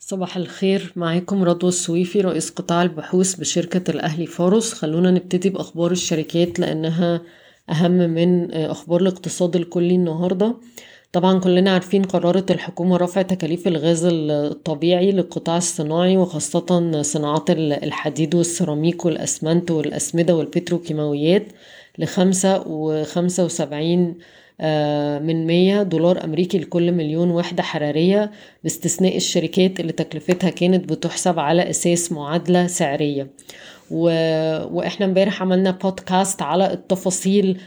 صباح الخير. معاكم رضوى السويفي رئيس قطاع البحوث بشركة الأهلي فارس خلونا نبتدي بأخبار الشركات لأنها أهم من أخبار الاقتصاد الكلي النهاردة. طبعا كلنا عارفين قررت الحكومة رفع تكاليف الغاز الطبيعي للقطاع الصناعي وخاصة صناعات الحديد والسيراميك والأسمنت والأسمدة والبتروكيماويات لخمسة وخمسة وسبعين من مية دولار أمريكي لكل مليون وحدة حرارية باستثناء الشركات اللي تكلفتها كانت بتحسب على أساس معادلة سعرية. و... وإحنا امبارح عملنا بودكاست على التفاصيل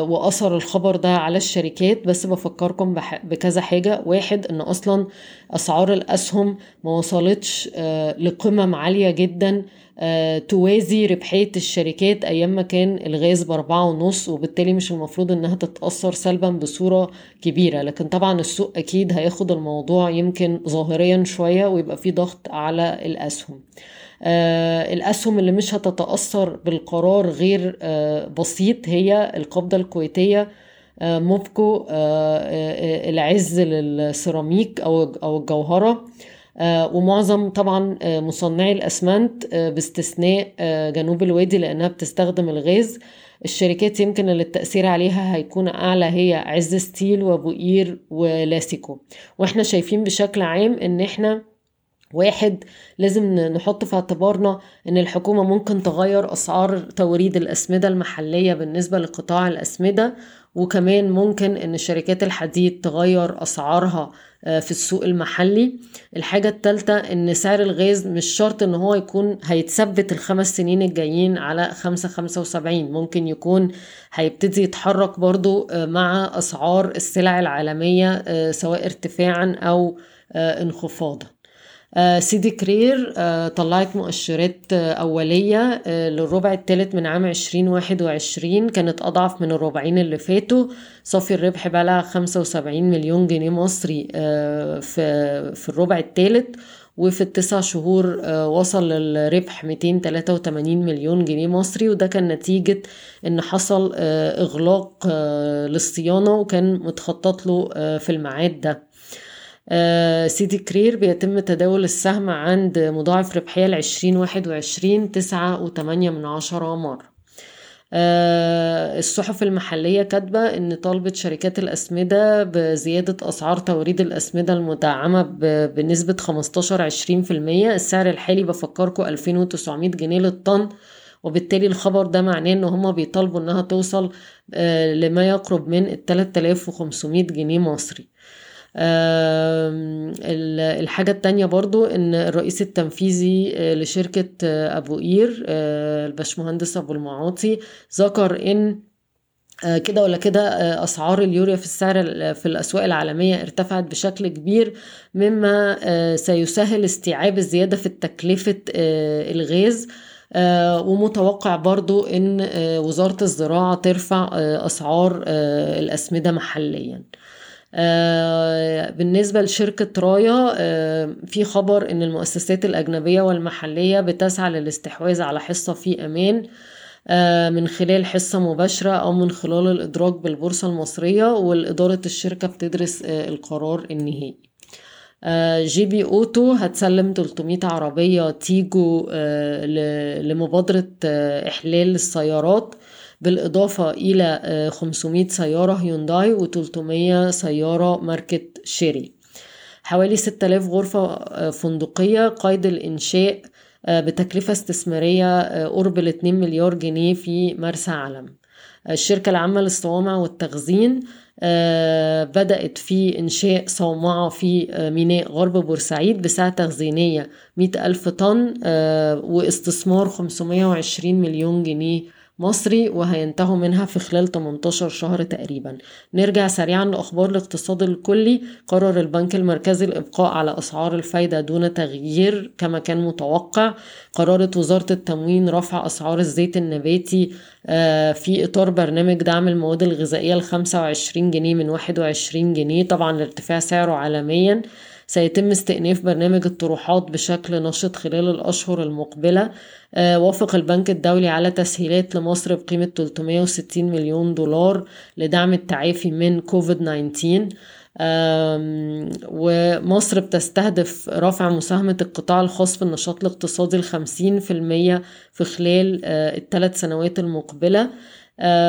وأثر الخبر ده على الشركات. بس بفكركم بكذا حاجة. واحد إن أصلا أسعار الأسهم ما وصلتش لقمم عالية جدا توازي ربحية الشركات أيام ما كان الغاز بأربعة ونص وبالتالي مش المفروض إنها تتأثر سلبا بصورة كبيرة. لكن طبعا السوق أكيد هياخد الموضوع يمكن ظاهريا شوية ويبقى في ضغط على الأسهم. آه الأسهم اللي مش هتتأثر بالقرار غير آه بسيط هي القبضة الكويتية. آه موفكو العز للسيراميك أو الجوهرة. ومعظم طبعا مصنعي الأسمنت باستثناء جنوب الوادي لأنها بتستخدم الغاز. الشركات يمكن اللي التأثير عليها هيكون أعلى هي عز ستيل وبوئير ولاسيكو وإحنا شايفين بشكل عام إن إحنا واحد لازم نحط في اعتبارنا إن الحكومة ممكن تغير أسعار توريد الأسمدة المحلية بالنسبة لقطاع الأسمدة وكمان ممكن إن شركات الحديد تغير أسعارها في السوق المحلي. الحاجة التالتة إن سعر الغاز مش شرط إن هو يكون هيتثبت الخمس سنين الجايين على خمسة خمسة وسبعين ممكن يكون هيبتدي يتحرك برضو مع أسعار السلع العالمية سواء ارتفاعا أو انخفاضا. سيدي كرير طلعت مؤشرات أولية للربع الثالث من عام 2021 كانت أضعف من الربعين اللي فاتوا. صافي الربح بلغ 75 مليون جنيه مصري في في الربع الثالث وفي التسع شهور وصل للربح 283 مليون جنيه مصري. وده كان نتيجة إن حصل إغلاق للصيانة وكان متخطط له في الميعاد ده. آه سيدي كرير بيتم تداول السهم عند مضاعف ربحية لعشرين واحد وعشرين تسعة وتمانية من عشرة مرة آه الصحف المحلية كاتبة إن طالبت شركات الأسمدة بزيادة أسعار توريد الأسمدة المدعمة بنسبة 15-20% السعر الحالي بفكركم 2900 جنيه للطن وبالتالي الخبر ده معناه إن هما بيطالبوا إنها توصل آه لما يقرب من 3500 جنيه مصري. الحاجة التانية برضو إن الرئيس التنفيذي لشركة أبو قير الباشمهندس أبو المعاطي ذكر إن كده ولا كده أسعار اليوريا في السعر في الأسواق العالمية ارتفعت بشكل كبير مما سيسهل استيعاب الزيادة في تكلفة الغاز. ومتوقع برضو إن وزارة الزراعة ترفع أسعار الأسمدة محليا. بالنسبة لشركة رايا في خبر إن المؤسسات الأجنبية والمحلية بتسعى للاستحواذ على حصة في أمان من خلال حصة مباشرة أو من خلال الإدراج بالبورصة المصرية والإدارة الشركة بتدرس القرار النهائي. جي بي أوتو هتسلم 300 عربية تيجو لمبادرة إحلال السيارات بالإضافة إلى 500 سيارة هيونداي و300 سيارة ماركة شيري. حوالي 6000 غرفة فندقية قيد الإنشاء بتكلفة استثمارية قرب ال 2 مليار جنيه في مرسى علم. الشركة العامة للصوامع والتخزين بدأت في إنشاء صومعة في ميناء غرب بورسعيد بسعة تخزينية 100 ألف طن واستثمار 520 مليون جنيه مصري وهينتهوا منها في خلال 18 شهر تقريبا. نرجع سريعا لأخبار الاقتصاد الكلي. قرر البنك المركزي الإبقاء على أسعار الفايدة دون تغيير كما كان متوقع. قررت وزارة التموين رفع أسعار الزيت النباتي في إطار برنامج دعم المواد الغذائية ل 25 جنيه من 21 جنيه. طبعا لارتفاع سعره عالميا. سيتم استئناف برنامج الطروحات بشكل نشط خلال الأشهر المقبلة. وافق البنك الدولي على تسهيلات لمصر بقيمة 360 مليون دولار لدعم التعافي من كوفيد 19 ومصر بتستهدف رفع مساهمة القطاع الخاص في النشاط الاقتصادي الخمسين في المية في خلال الثلاث سنوات المقبلة.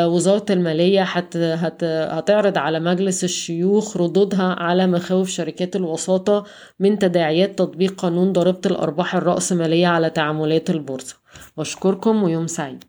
وزارة المالية هت هت هتعرض على مجلس الشيوخ ردودها على مخاوف شركات الوساطة من تداعيات تطبيق قانون ضريبة الأرباح الرأسمالية على تعاملات البورصة. بشكركم ويوم سعيد.